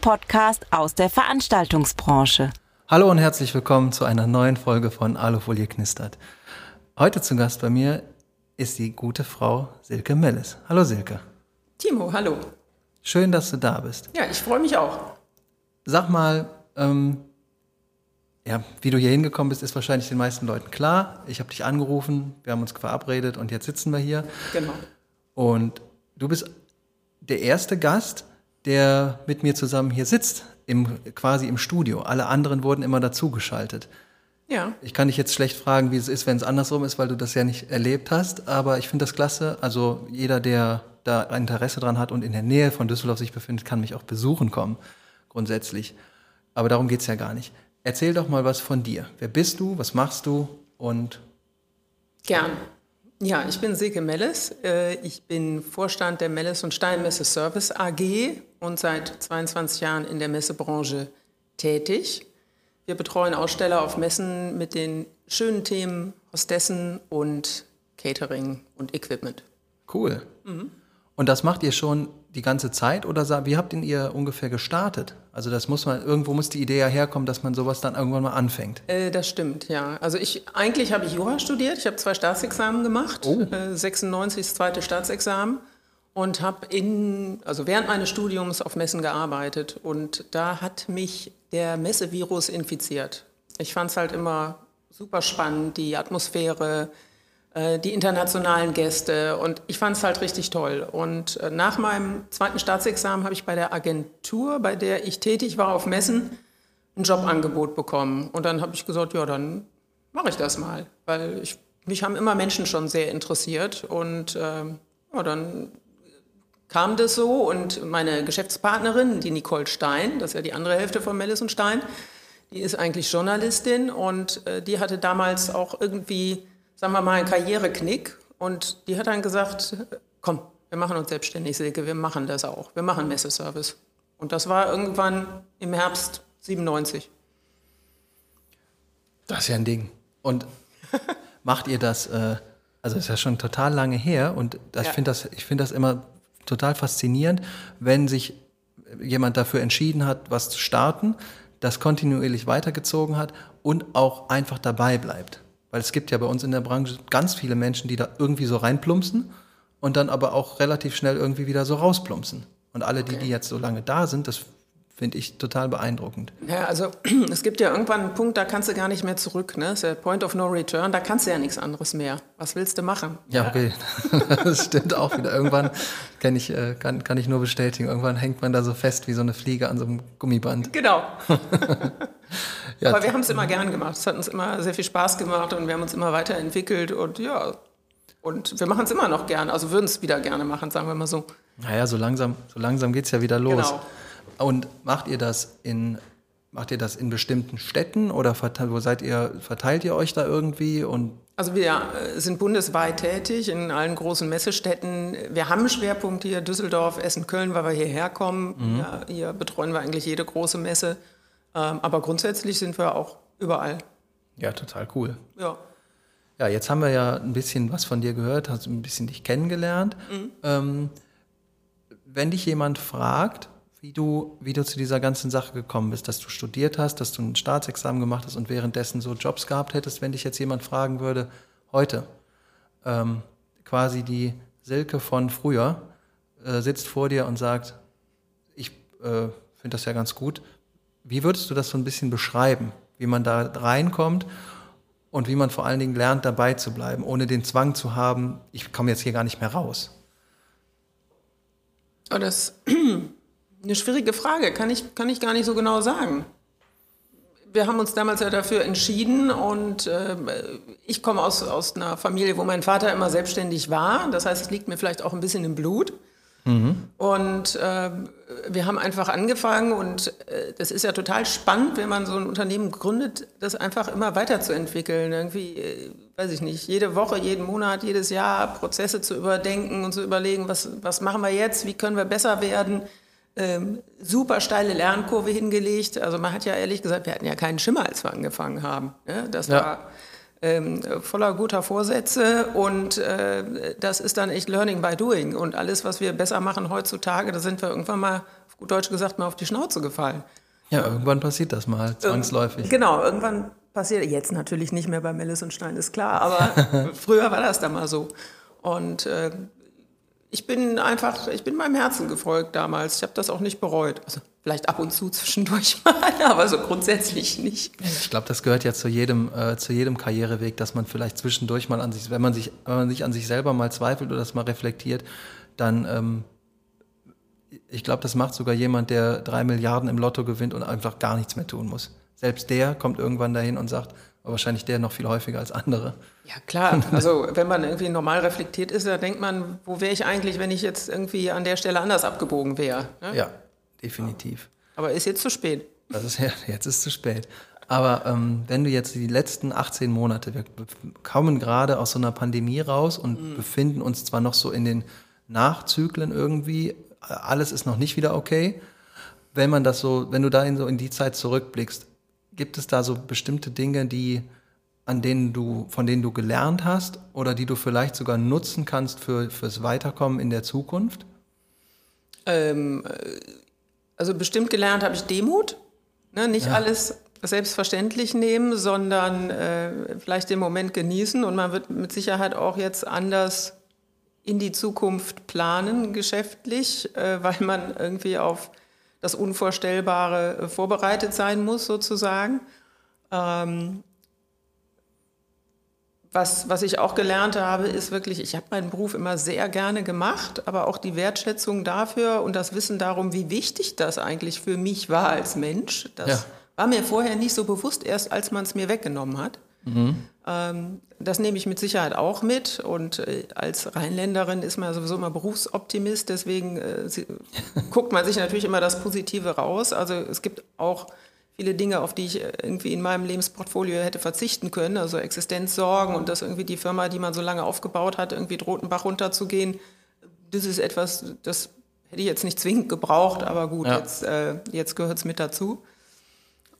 Podcast aus der Veranstaltungsbranche. Hallo und herzlich willkommen zu einer neuen Folge von Alufolie knistert. Heute zu Gast bei mir ist die gute Frau Silke Mellis. Hallo Silke. Timo, hallo. Schön, dass du da bist. Ja, ich freue mich auch. Sag mal, ähm, ja, wie du hier hingekommen bist, ist wahrscheinlich den meisten Leuten klar. Ich habe dich angerufen, wir haben uns verabredet und jetzt sitzen wir hier. Genau. Und du bist der erste Gast, der mit mir zusammen hier sitzt, im, quasi im Studio. Alle anderen wurden immer dazugeschaltet. Ja. Ich kann dich jetzt schlecht fragen, wie es ist, wenn es andersrum ist, weil du das ja nicht erlebt hast. Aber ich finde das klasse. Also jeder, der da Interesse dran hat und in der Nähe von Düsseldorf sich befindet, kann mich auch besuchen kommen, grundsätzlich. Aber darum geht es ja gar nicht. Erzähl doch mal was von dir. Wer bist du? Was machst du? Und Gern. Ja, ich bin Silke Melles. Äh, Ich bin Vorstand der Melles und Steinmesse Service AG und seit 22 Jahren in der Messebranche tätig. Wir betreuen Aussteller auf Messen mit den schönen Themen Hostessen und Catering und Equipment. cool. Und das macht ihr schon die ganze Zeit oder wie habt ihr ungefähr gestartet? Also das muss man, irgendwo muss die Idee ja herkommen, dass man sowas dann irgendwann mal anfängt. Äh, das stimmt, ja. Also ich eigentlich habe ich Jura studiert. Ich habe zwei Staatsexamen gemacht. Oh. Äh, 96 das zweite Staatsexamen und habe in also während meines Studiums auf Messen gearbeitet und da hat mich der Messevirus infiziert. Ich fand es halt immer super spannend, die Atmosphäre, äh, die internationalen Gäste und ich fand es halt richtig toll. Und äh, nach meinem zweiten Staatsexamen habe ich bei der Agentur, bei der ich tätig war auf Messen, ein Jobangebot bekommen. Und dann habe ich gesagt, ja, dann mache ich das mal. Weil ich, mich haben immer Menschen schon sehr interessiert. Und ähm, ja, dann kam das so. Und meine Geschäftspartnerin, die Nicole Stein, das ist ja die andere Hälfte von Mellis und Stein, die ist eigentlich Journalistin und äh, die hatte damals auch irgendwie, sagen wir mal, einen Karriereknick. Und die hat dann gesagt, komm, wir machen uns selbstständig, Silke, wir machen das auch. Wir machen Messeservice. Und das war irgendwann im Herbst 97. Das ist ja ein Ding. Und macht ihr das, äh, also das ist ja schon total lange her und das, Ja. ich finde das, ich finde das immer total faszinierend, wenn sich jemand dafür entschieden hat, was zu starten, das kontinuierlich weitergezogen hat und auch einfach dabei bleibt. Weil es gibt ja bei uns in der Branche ganz viele Menschen, die da irgendwie so reinplumpsen und dann aber auch relativ schnell irgendwie wieder so rausplumpsen. Und alle, die, die jetzt so lange da sind, das finde ich total beeindruckend. Ja, also es gibt ja irgendwann einen Punkt, da kannst du gar nicht mehr zurück. Ne? Das ist der Point of No Return, da kannst du ja nichts anderes mehr. Was willst du machen? Ja, okay. Das stimmt auch wieder. Irgendwann kann ich, äh, kann, kann ich nur bestätigen. Irgendwann hängt man da so fest wie so eine Fliege an so einem Gummiband. Genau. Ja, Aber wir haben es immer gern gemacht. Es hat uns immer sehr viel Spaß gemacht und wir haben uns immer weiterentwickelt und ja. Und wir machen es immer noch gern, also würden es wieder gerne machen, sagen wir mal so. naja, so langsam, so langsam geht's ja wieder los. Genau. Und macht ihr das in macht ihr das in bestimmten Städten oder verteilt, wo seid ihr, verteilt ihr euch da irgendwie? Und Also wir äh, sind bundesweit tätig in allen großen Messestädten. Wir haben einen Schwerpunkt hier, Düsseldorf, Essen, Köln, weil wir hierher kommen. Ja, hier betreuen wir eigentlich jede große Messe. Ähm, aber grundsätzlich sind wir auch überall. ja, total cool. Ja. Ja, jetzt haben wir ja ein bisschen was von dir gehört, hast ein bisschen dich kennengelernt. Ähm, wenn dich jemand fragt, wie du, wie du zu dieser ganzen Sache gekommen bist, dass du studiert hast, dass du ein Staatsexamen gemacht hast und währenddessen so Jobs gehabt hättest, wenn dich jetzt jemand fragen würde, heute, ähm, quasi die Silke von früher äh, sitzt vor dir und sagt, ich äh, finde das ja ganz gut. Wie würdest du das so ein bisschen beschreiben, wie man da reinkommt und wie man vor allen Dingen lernt, dabei zu bleiben, ohne den Zwang zu haben, ich komme jetzt hier gar nicht mehr raus? Aber das eine schwierige Frage, kann ich, kann ich gar nicht so genau sagen. Wir haben uns damals ja dafür entschieden und äh, ich komme aus, aus einer Familie, wo mein Vater immer selbstständig war. Das heißt, es liegt mir vielleicht auch ein bisschen im Blut. Und äh, wir haben einfach angefangen und äh, das ist ja total spannend, wenn man so ein Unternehmen gründet, das einfach immer weiterzuentwickeln. Irgendwie, äh, weiß ich nicht, jede Woche, jeden Monat, jedes Jahr Prozesse zu überdenken und zu überlegen, was, was machen wir jetzt, wie können wir besser werden. Ähm, super steile Lernkurve hingelegt. Also man hat ja ehrlich gesagt, wir hatten ja keinen Schimmer, als wir angefangen haben. Ne? Das Ja. war ähm, voller guter Vorsätze und äh, das ist dann echt Learning by Doing. Und alles, was wir besser machen heutzutage, da sind wir irgendwann mal, auf gut Deutsch gesagt, mal auf die Schnauze gefallen. Ja, irgendwann passiert das mal, zwangsläufig. Genau, irgendwann passiert, jetzt natürlich nicht mehr bei Mellis und Stein, ist klar, aber früher war das da mal so. Und äh, ich bin einfach, ich bin meinem Herzen gefolgt damals. Ich habe das auch nicht bereut. Also vielleicht ab und zu zwischendurch mal, aber so grundsätzlich nicht. Ich glaube, das gehört ja zu jedem, äh, zu jedem Karriereweg, dass man vielleicht zwischendurch mal an sich, wenn man sich, wenn man sich an sich selber mal zweifelt oder das mal reflektiert, dann ähm, ich glaube, das macht sogar jemand, der drei Milliarden im Lotto gewinnt und einfach gar nichts mehr tun muss. Selbst der kommt irgendwann dahin und sagt, wahrscheinlich der noch viel häufiger als andere. Ja, klar. Also, wenn man irgendwie normal reflektiert ist, dann denkt man, wo wäre ich eigentlich, wenn ich jetzt irgendwie an der Stelle anders abgebogen wäre? Ne? Ja, definitiv. Aber ist jetzt zu spät. Das ist ja, jetzt ist zu spät. Aber ähm, wenn du jetzt die letzten 18 Monate, wir kommen gerade aus so einer Pandemie raus und mhm. befinden uns zwar noch so in den Nachzyklen irgendwie, alles ist noch nicht wieder okay. Wenn man das so, wenn du da in, so in die Zeit zurückblickst, gibt es da so bestimmte Dinge, die, an denen du, von denen du gelernt hast oder die du vielleicht sogar nutzen kannst für, fürs Weiterkommen in der Zukunft? Ähm, äh, also bestimmt gelernt habe ich Demut. Ne? Nicht ja. alles selbstverständlich nehmen, sondern äh, vielleicht den Moment genießen. Und man wird mit Sicherheit auch jetzt anders in die Zukunft planen, geschäftlich, äh, weil man irgendwie auf das Unvorstellbare äh, vorbereitet sein muss, sozusagen. Ähm, was, was ich auch gelernt habe, ist wirklich, ich habe meinen Beruf immer sehr gerne gemacht, aber auch die Wertschätzung dafür und das Wissen darum, wie wichtig das eigentlich für mich war als Mensch, das ja. war mir vorher nicht so bewusst, erst als man es mir weggenommen hat. Mhm. Ähm, das nehme ich mit Sicherheit auch mit. Und äh, als Rheinländerin ist man sowieso immer Berufsoptimist. Deswegen äh, guckt man sich natürlich immer das Positive raus. Also es gibt auch viele Dinge, auf die ich äh, irgendwie in meinem Lebensportfolio hätte verzichten können. Also Existenzsorgen und dass irgendwie die Firma, die man so lange aufgebaut hat, irgendwie droht, einen Bach runterzugehen. Das ist etwas, das hätte ich jetzt nicht zwingend gebraucht, aber gut, ja. jetzt, äh, jetzt gehört es mit dazu.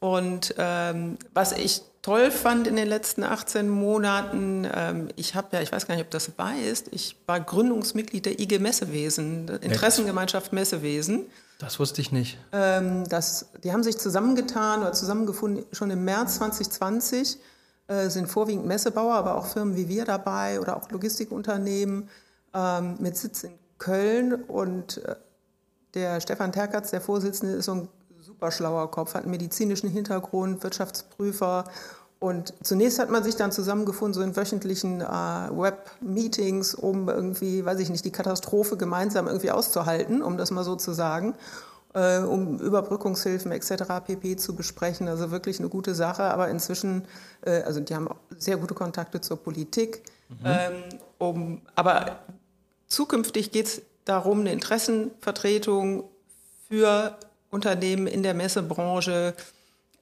Und ähm, was ich toll fand in den letzten 18 Monaten, ähm, ich habe ja, ich weiß gar nicht, ob das weißt, ich war Gründungsmitglied der IG Messewesen, Interessengemeinschaft Messewesen. Das wusste ich nicht. Ähm, das, die haben sich zusammengetan oder zusammengefunden schon im März 2020, äh, sind vorwiegend Messebauer, aber auch Firmen wie wir dabei oder auch Logistikunternehmen ähm, mit Sitz in Köln und äh, der Stefan Terkatz, der Vorsitzende, ist so ein super schlauer Kopf, hat einen medizinischen Hintergrund, Wirtschaftsprüfer. Und zunächst hat man sich dann zusammengefunden, so in wöchentlichen äh, Web-Meetings, um irgendwie, weiß ich nicht, die Katastrophe gemeinsam irgendwie auszuhalten, um das mal so zu sagen, äh, um Überbrückungshilfen etc. pp. zu besprechen. Also wirklich eine gute Sache. Aber inzwischen, äh, also die haben sehr gute Kontakte zur Politik. Mhm. Ähm, um, aber zukünftig geht es darum, eine Interessenvertretung für Unternehmen in der Messebranche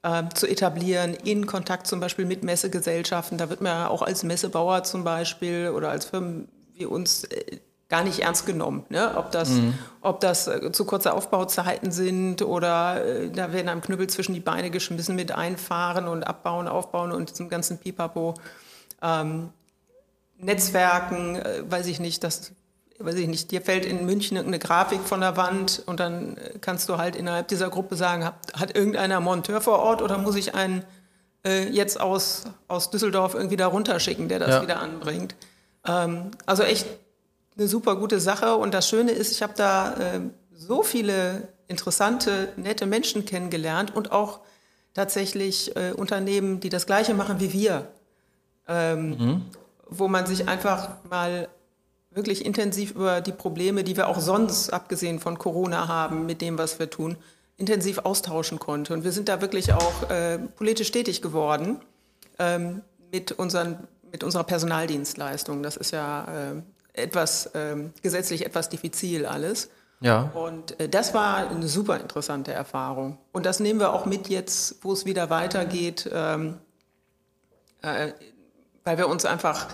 äh, zu etablieren, in Kontakt zum Beispiel mit Messegesellschaften. Da wird man ja auch als Messebauer zum Beispiel oder als Firmen wie uns äh, gar nicht ernst genommen. Ne? Ob das, mhm. ob das äh, zu kurze Aufbauzeiten sind oder äh, da werden einem Knüppel zwischen die Beine geschmissen mit Einfahren und Abbauen, Aufbauen und diesem ganzen Pipapo. Ähm, Netzwerken, äh, weiß ich nicht, das weiß ich nicht, dir fällt in München eine Grafik von der Wand und dann kannst du halt innerhalb dieser Gruppe sagen, hat, hat irgendeiner Monteur vor Ort oder muss ich einen äh, jetzt aus, aus Düsseldorf irgendwie da runterschicken, der das ja. wieder anbringt. Ähm, also echt eine super gute Sache und das Schöne ist, ich habe da äh, so viele interessante, nette Menschen kennengelernt und auch tatsächlich äh, Unternehmen, die das Gleiche machen wie wir. Ähm, mhm. Wo man sich einfach mal wirklich intensiv über die Probleme, die wir auch sonst, abgesehen von Corona, haben, mit dem, was wir tun, intensiv austauschen konnte. Und wir sind da wirklich auch äh, politisch tätig geworden ähm, mit, unseren, mit unserer Personaldienstleistung. Das ist ja äh, etwas äh, gesetzlich etwas diffizil alles. Ja. Und äh, das war eine super interessante Erfahrung. Und das nehmen wir auch mit jetzt, wo es wieder weitergeht, ähm, äh, weil wir uns einfach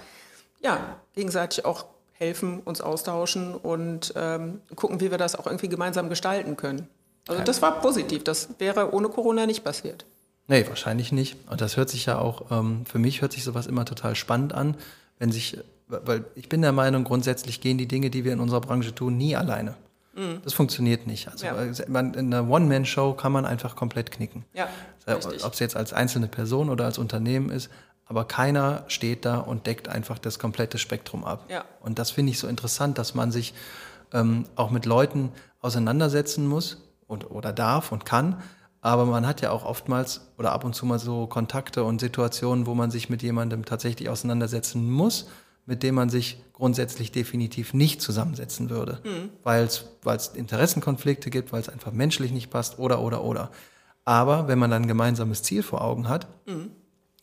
ja, gegenseitig auch helfen, uns austauschen und ähm, gucken, wie wir das auch irgendwie gemeinsam gestalten können. Also das war positiv. Das wäre ohne Corona nicht passiert. Nee, wahrscheinlich nicht. Und das hört sich ja auch, ähm, für mich hört sich sowas immer total spannend an, wenn sich, weil ich bin der Meinung, grundsätzlich gehen die Dinge, die wir in unserer Branche tun, nie alleine. Mhm. Das funktioniert nicht. Also ja. Äh, man, in einer One-Man-Show kann man einfach komplett knicken. Ja, Ob es jetzt als einzelne Person oder als Unternehmen ist, aber keiner steht da und deckt einfach das komplette Spektrum ab. Ja. Und das finde ich so interessant, dass man sich ähm, auch mit Leuten auseinandersetzen muss und, oder darf und kann. Aber man hat ja auch oftmals oder ab und zu mal so Kontakte und Situationen, wo man sich mit jemandem tatsächlich auseinandersetzen muss, mit dem man sich grundsätzlich definitiv nicht zusammensetzen würde, mhm. weil es Interessenkonflikte gibt, weil es einfach menschlich nicht passt oder oder oder. Aber wenn man dann ein gemeinsames Ziel vor Augen hat, mhm.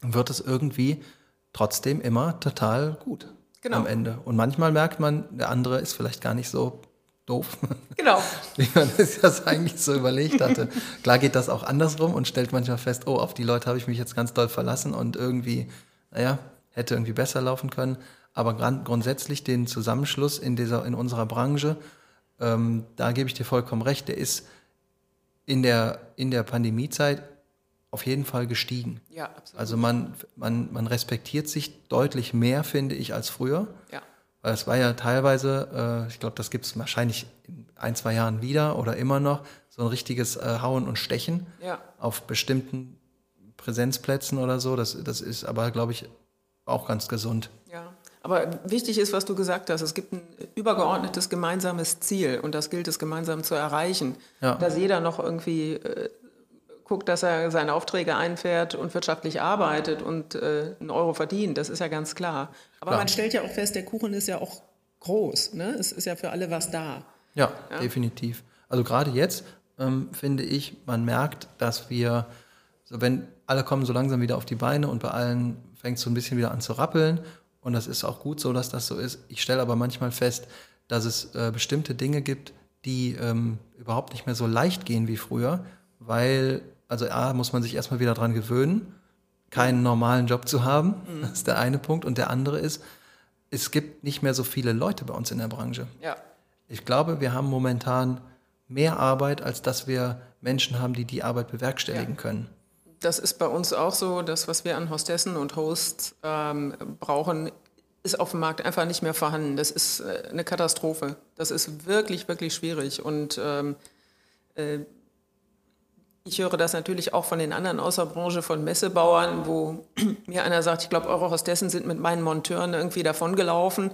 Wird es irgendwie trotzdem immer total gut genau. am Ende. Und manchmal merkt man, der andere ist vielleicht gar nicht so doof. Genau. Wie man sich das eigentlich so überlegt hatte. Klar geht das auch andersrum und stellt manchmal fest, oh, auf die Leute habe ich mich jetzt ganz doll verlassen und irgendwie, naja, hätte irgendwie besser laufen können. Aber grundsätzlich den Zusammenschluss in, dieser, in unserer Branche, ähm, da gebe ich dir vollkommen recht, der ist in der, in der Pandemiezeit auf jeden Fall gestiegen. Ja, absolut. Also man, man, man respektiert sich deutlich mehr, finde ich, als früher. Ja. Weil es war ja teilweise, äh, ich glaube, das gibt es wahrscheinlich in ein, zwei Jahren wieder oder immer noch, so ein richtiges äh, Hauen und Stechen ja. auf bestimmten Präsenzplätzen oder so. Das, das ist aber, glaube ich, auch ganz gesund. Ja. Aber wichtig ist, was du gesagt hast, es gibt ein übergeordnetes gemeinsames Ziel und das gilt es gemeinsam zu erreichen. Ja. Dass jeder noch irgendwie äh, guckt, dass er seine Aufträge einfährt und wirtschaftlich arbeitet und äh, einen Euro verdient. Das ist ja ganz klar. Aber klar. man stellt ja auch fest, der Kuchen ist ja auch groß. Ne? Es ist ja für alle was da. Ja, ja? definitiv. Also gerade jetzt ähm, finde ich, man merkt, dass wir, so wenn alle kommen so langsam wieder auf die Beine und bei allen fängt es so ein bisschen wieder an zu rappeln. Und das ist auch gut so, dass das so ist. Ich stelle aber manchmal fest, dass es äh, bestimmte Dinge gibt, die ähm, überhaupt nicht mehr so leicht gehen wie früher, weil also A, muss man sich erstmal wieder dran gewöhnen, keinen normalen Job zu haben. Mhm. Das ist der eine Punkt. Und der andere ist, es gibt nicht mehr so viele Leute bei uns in der Branche. Ja. Ich glaube, wir haben momentan mehr Arbeit, als dass wir Menschen haben, die die Arbeit bewerkstelligen ja. können. Das ist bei uns auch so. Das, was wir an Hostessen und Hosts ähm, brauchen, ist auf dem Markt einfach nicht mehr vorhanden. Das ist äh, eine Katastrophe. Das ist wirklich, wirklich schwierig. Und ähm, äh, ich höre das natürlich auch von den anderen aus der Branche, von Messebauern, wo mir einer sagt, ich glaube, eure Hostessen sind mit meinen Monteuren irgendwie davongelaufen.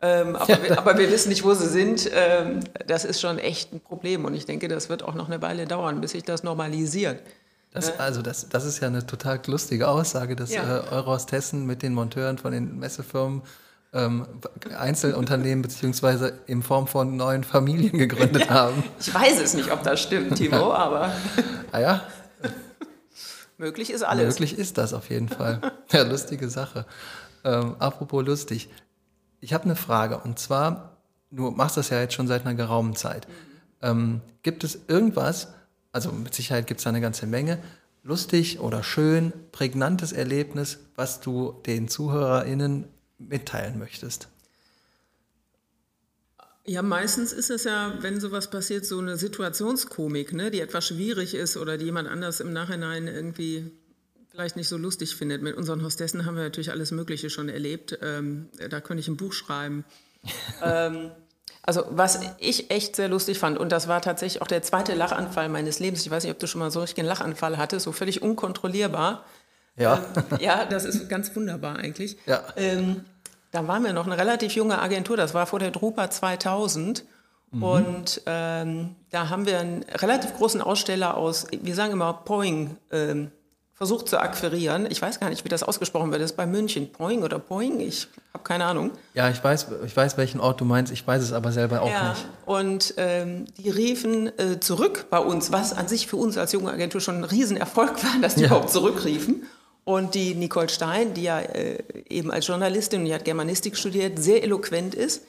Ähm, aber, wir, aber, wir, wissen nicht, wo sie sind. Ähm, das ist schon echt ein Problem. Und ich denke, das wird auch noch eine Weile dauern, bis sich das normalisiert. Das, also das, das ist ja eine total lustige Aussage, dass ja. äh, eure Hostessen mit den Monteuren von den Messefirmen ähm, Einzelunternehmen beziehungsweise in Form von neuen Familien gegründet ja, haben. Ich weiß es nicht, ob das stimmt, Timo, aber. ah ja. Möglich ist alles. Möglich ist das auf jeden Fall. Ja, lustige Sache. Ähm, apropos lustig. Ich habe eine Frage und zwar, du machst das ja jetzt schon seit einer geraumen Zeit. Mhm. Ähm, gibt es irgendwas, also mit Sicherheit gibt es da eine ganze Menge, lustig oder schön, prägnantes Erlebnis, was du den ZuhörerInnen mitteilen möchtest? Ja, meistens ist es ja, wenn sowas passiert, so eine Situationskomik, ne, die etwas schwierig ist oder die jemand anders im Nachhinein irgendwie vielleicht nicht so lustig findet. Mit unseren Hostessen haben wir natürlich alles Mögliche schon erlebt. Ähm, da könnte ich ein Buch schreiben. ähm, also was ich echt sehr lustig fand, und das war tatsächlich auch der zweite Lachanfall meines Lebens. Ich weiß nicht, ob du schon mal so richtig einen Lachanfall hattest, so völlig unkontrollierbar. Ja. Ähm, ja, das ist ganz wunderbar eigentlich. Ja. Ähm, da waren wir noch eine relativ junge Agentur, das war vor der Drupa 2000. Mhm. Und ähm, da haben wir einen relativ großen Aussteller aus, wir sagen immer Poing, ähm, versucht zu akquirieren. Ich weiß gar nicht, wie das ausgesprochen wird. Das ist bei München. Poing oder Poing? Ich habe keine Ahnung. Ja, ich weiß, ich weiß, welchen Ort du meinst. Ich weiß es aber selber auch ja, nicht. Und ähm, die riefen äh, zurück bei uns, was an sich für uns als junge Agentur schon ein Riesenerfolg war, dass die ja. überhaupt zurückriefen. Und die Nicole Stein, die ja äh, eben als Journalistin, die hat Germanistik studiert, sehr eloquent ist,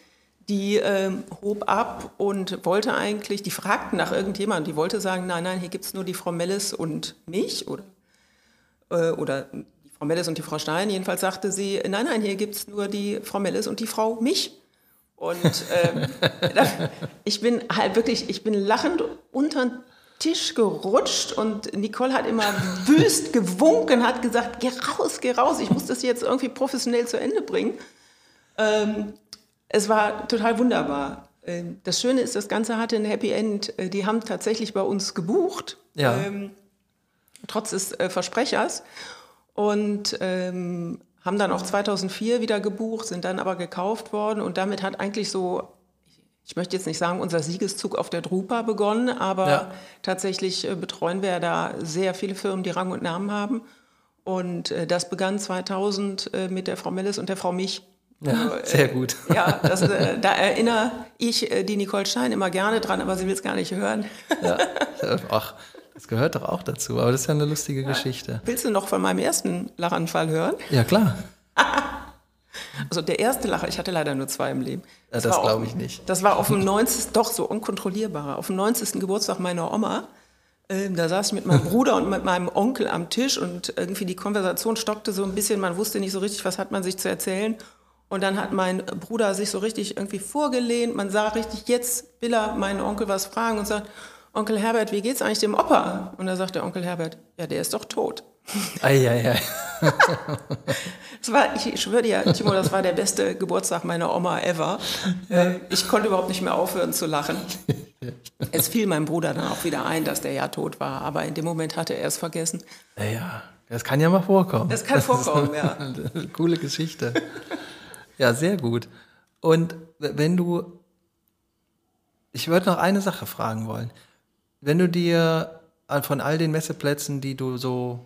die ähm, hob ab und wollte eigentlich, die fragten nach irgendjemandem, die wollte sagen, nein, nein, hier gibt es nur die Frau Melles und mich oder, äh, oder die Frau Melles und die Frau Stein. Jedenfalls sagte sie, nein, nein, hier gibt es nur die Frau Melles und die Frau mich. Und ähm, ich bin halt wirklich, ich bin lachend unter Tisch gerutscht und Nicole hat immer wüst gewunken, hat gesagt, geh raus, geh raus, ich muss das jetzt irgendwie professionell zu Ende bringen. Ähm, es war total wunderbar. Ähm, das Schöne ist, das Ganze hatte ein Happy End. Äh, die haben tatsächlich bei uns gebucht, Ja. ähm, trotz des äh, Versprechers. Und ähm, haben dann auch 2004 wieder gebucht, sind dann aber gekauft worden. Und damit hat eigentlich so, ich möchte jetzt nicht sagen, unser Siegeszug auf der Drupa begonnen, aber Ja. tatsächlich äh, betreuen wir da sehr viele Firmen, die Rang und Namen haben. Und äh, das begann 2000 äh, mit der Frau Mellis und der Frau Mich. Ja, Also, sehr gut. Ja, das, da erinnere ich die Nicole Stein immer gerne dran, aber sie will es gar nicht hören. Ja. Ach, das gehört doch auch dazu, aber das ist ja eine lustige Geschichte. Willst du noch von meinem ersten Lachanfall hören? Ja, klar. Also der erste Lacher, ich hatte leider nur zwei im Leben. Ja, das auf- glaube ich nicht. Das war auf dem 90. doch so unkontrollierbarer. Auf dem 90. Geburtstag meiner Oma. Ähm, da saß ich mit meinem Bruder und mit meinem Onkel am Tisch und irgendwie die Konversation stockte so ein bisschen. Man wusste nicht so richtig, was hat man sich zu erzählen. Und dann hat mein Bruder sich so richtig irgendwie vorgelehnt. Man sah richtig, jetzt will er meinen Onkel was fragen und sagt, Onkel Herbert, wie geht's eigentlich dem Opa? Und da sagt der Onkel Herbert, ja, der ist doch tot. Eieiei. Das war, ich schwöre dir, Timo, das war der beste Geburtstag meiner Oma ever. Äh, Ich konnte überhaupt nicht mehr aufhören zu lachen. Es fiel meinem Bruder dann auch wieder ein, dass der ja tot war, aber in dem Moment hatte er es vergessen. Naja, das kann ja mal vorkommen. Das kann vorkommen, ja. Coole Geschichte. Ja, sehr gut. Und wenn du, ich würde noch eine Sache fragen wollen. Wenn du dir von all den Messeplätzen, die du so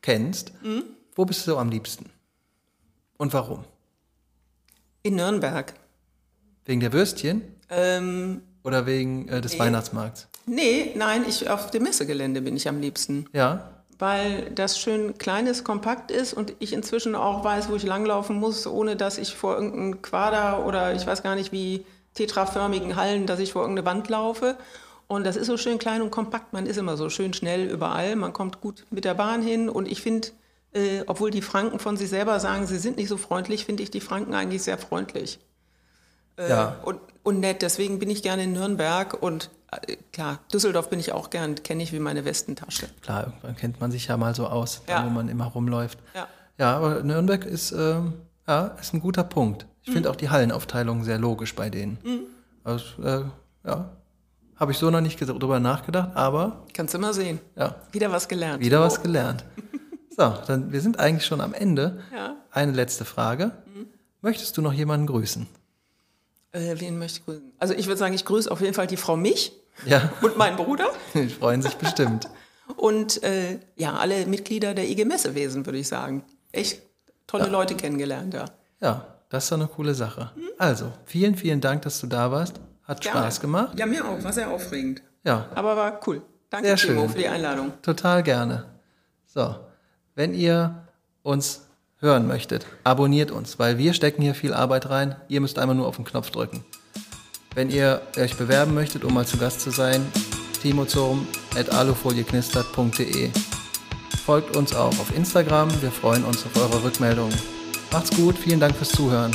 kennst, Mhm. Wo bist du am liebsten? Und warum? In Nürnberg. Wegen der Würstchen Ähm, oder wegen äh, des Weihnachtsmarkts? nee, nein, ich, auf dem Messegelände bin ich am liebsten. Ja, Weil das schön kleines, kompakt ist und ich inzwischen auch weiß, wo ich langlaufen muss, ohne dass ich vor irgendeinem Quader oder ich weiß gar nicht wie tetraförmigen Hallen, dass ich vor irgendeine Wand laufe. Und das ist so schön klein und kompakt. Man ist immer so schön schnell überall. Man kommt gut mit der Bahn hin. Und ich finde, äh, obwohl die Franken von sich selber sagen, sie sind nicht so freundlich, finde ich die Franken eigentlich sehr freundlich ja. und, und nett. Deswegen bin ich gerne in Nürnberg. Und äh, klar, Düsseldorf bin ich auch gern, kenne ich wie meine Westentasche. Klar, irgendwann kennt man sich ja mal so aus, da Ja. wo man immer rumläuft. Ja. Ja, aber Nürnberg ist, ähm, ja, ist ein guter Punkt. Ich Mhm. finde auch die Hallenaufteilung sehr logisch bei denen. Also, äh, ja, habe ich so noch nicht drüber nachgedacht, aber Kannst du mal sehen. ja, Wieder was gelernt. wieder was gelernt. So, dann, wir sind eigentlich schon am Ende. Ja. Mhm. Eine letzte Frage. Möchtest du noch jemanden grüßen? Äh, wen möchte ich grüßen? Also ich würde sagen, ich grüße auf jeden Fall die Frau Mich Ja, und meinen Bruder die freuen sich bestimmt. und äh, ja, alle Mitglieder der IG Messewesen, würde ich sagen. Echt tolle Leute kennengelernt, ja. Ja, das ist doch eine coole Sache. Also, vielen, vielen Dank, dass du da warst. Hat Gerne. Spaß gemacht. Ja, mir auch. War sehr aufregend. Ja, Aber war cool. Danke, Sehr Timo, schön. für die Einladung. Total gerne. So, wenn ihr uns hören möchtet, abonniert uns, weil wir stecken hier viel Arbeit rein. Ihr müsst einmal nur auf den Knopf drücken. Wenn ihr euch bewerben möchtet, um mal zu Gast zu sein, timozum.alufolieknistert.de. Folgt uns auch auf Instagram. Wir freuen uns auf eure Rückmeldungen. Macht's gut. Vielen Dank fürs Zuhören.